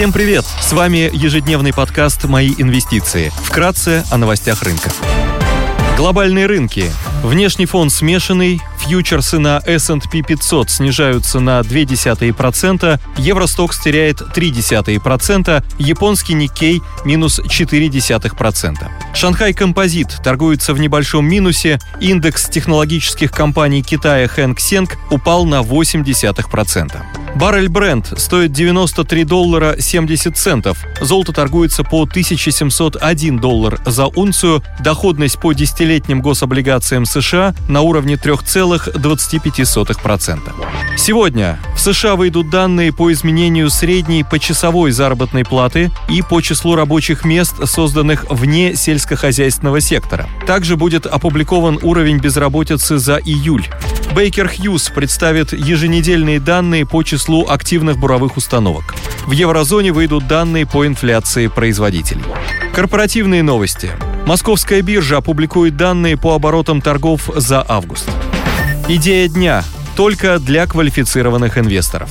Всем привет! С вами ежедневный подкаст «Мои инвестиции». Вкратце о новостях рынка. Глобальные рынки. Внешний фон смешанный, фьючерсы на S&P 500 снижаются на 0,2%, Евростокс теряет 0,3%, японский Никей – минус 0,4%. Шанхай Композит торгуется в небольшом минусе, индекс технологических компаний Китая Хэнк Сенг упал на 0,8%. Баррель Бренд стоит 93 доллара 70 центов. Золото торгуется по 1701 доллар за унцию. Доходность по десятилетним гособлигациям США на уровне 3,25%. Сегодня в США выйдут данные по изменению средней почасовой заработной платы и по числу рабочих мест, созданных вне сельскохозяйственного сектора. Также будет опубликован уровень безработицы за июль. Бейкер Хьюз представит еженедельные данные по числу активных буровых установок. В еврозоне выйдут данные по инфляции производителей. Корпоративные новости. Московская биржа опубликует данные по оборотам торгов за август. Идея дня только для квалифицированных инвесторов.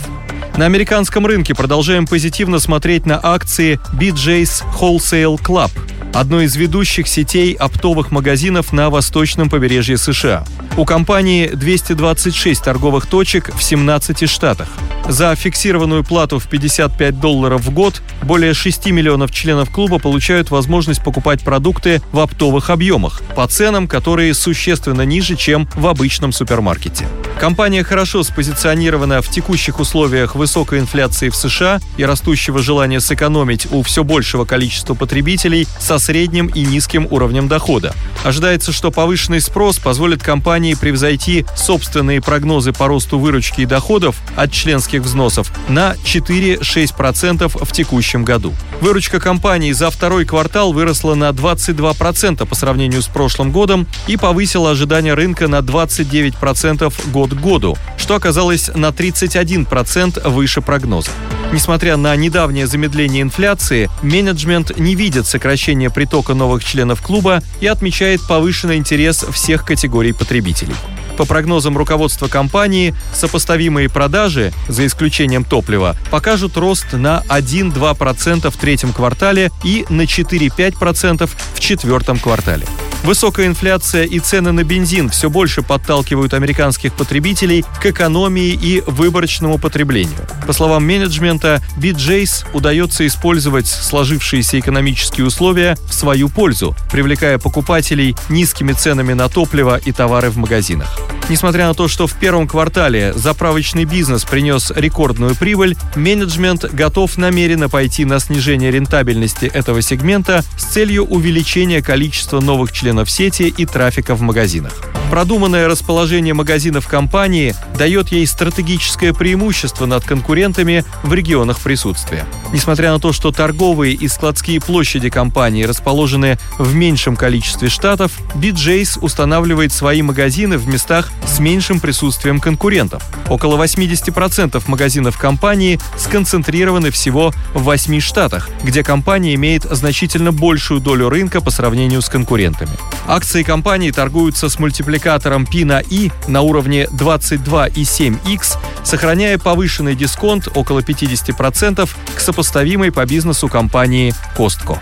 На американском рынке продолжаем позитивно смотреть на акции BJ's Wholesale Club, одной из ведущих сетей оптовых магазинов на восточном побережье США. У компании 226 торговых точек в 17 штатах. За фиксированную плату в 55 долларов в год более 6 миллионов членов клуба получают возможность покупать продукты в оптовых объемах по ценам, которые существенно ниже, чем в обычном супермаркете. Компания хорошо спозиционирована в текущих условиях высокой инфляции в США и растущего желания сэкономить у все большего количества потребителей со средним и низким уровнем дохода. Ожидается, что повышенный спрос позволит компании превзойти собственные прогнозы по росту выручки и доходов от членских взносов на 4-6% в текущем году. Выручка компании за второй квартал выросла на 22% по сравнению с прошлым годом и повысила ожидания рынка на 29% год к году, что оказалось на 31% выше прогноза. Несмотря на недавнее замедление инфляции, менеджмент не видит сокращения притока новых членов клуба и отмечает повышенный интерес всех категорий потребителей. По прогнозам руководства компании, сопоставимые продажи, за исключением топлива, покажут рост на 1-2% в третьем квартале и на 4-5% в четвертом квартале. Высокая инфляция и цены на бензин все больше подталкивают американских потребителей к экономии и выборочному потреблению. По словам менеджмента, BJ's удается использовать сложившиеся экономические условия в свою пользу, привлекая покупателей низкими ценами на топливо и товары в магазинах. Несмотря на то, что в первом квартале заправочный бизнес принес рекордную прибыль, менеджмент готов намеренно пойти на снижение рентабельности этого сегмента с целью увеличения количества новых членов сети и трафика в магазинах. Продуманное расположение магазинов компании дает ей стратегическое преимущество над конкурентами в регионах присутствия. Несмотря на то, что торговые и складские площади компании расположены в меньшем количестве штатов, BJ's устанавливает свои магазины в местах с меньшим присутствием конкурентов. Около 80% магазинов компании сконцентрированы всего в 8 штатах, где компания имеет значительно большую долю рынка по сравнению с конкурентами. Акции компании торгуются с мультипликатором P на I на уровне 22,7x, сохраняя повышенный дисконт около 50% к сопоставимой по бизнесу компании Costco.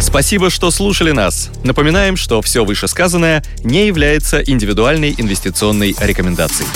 Спасибо, что слушали нас. Напоминаем, что все вышесказанное не является индивидуальной инвестиционной рекомендацией.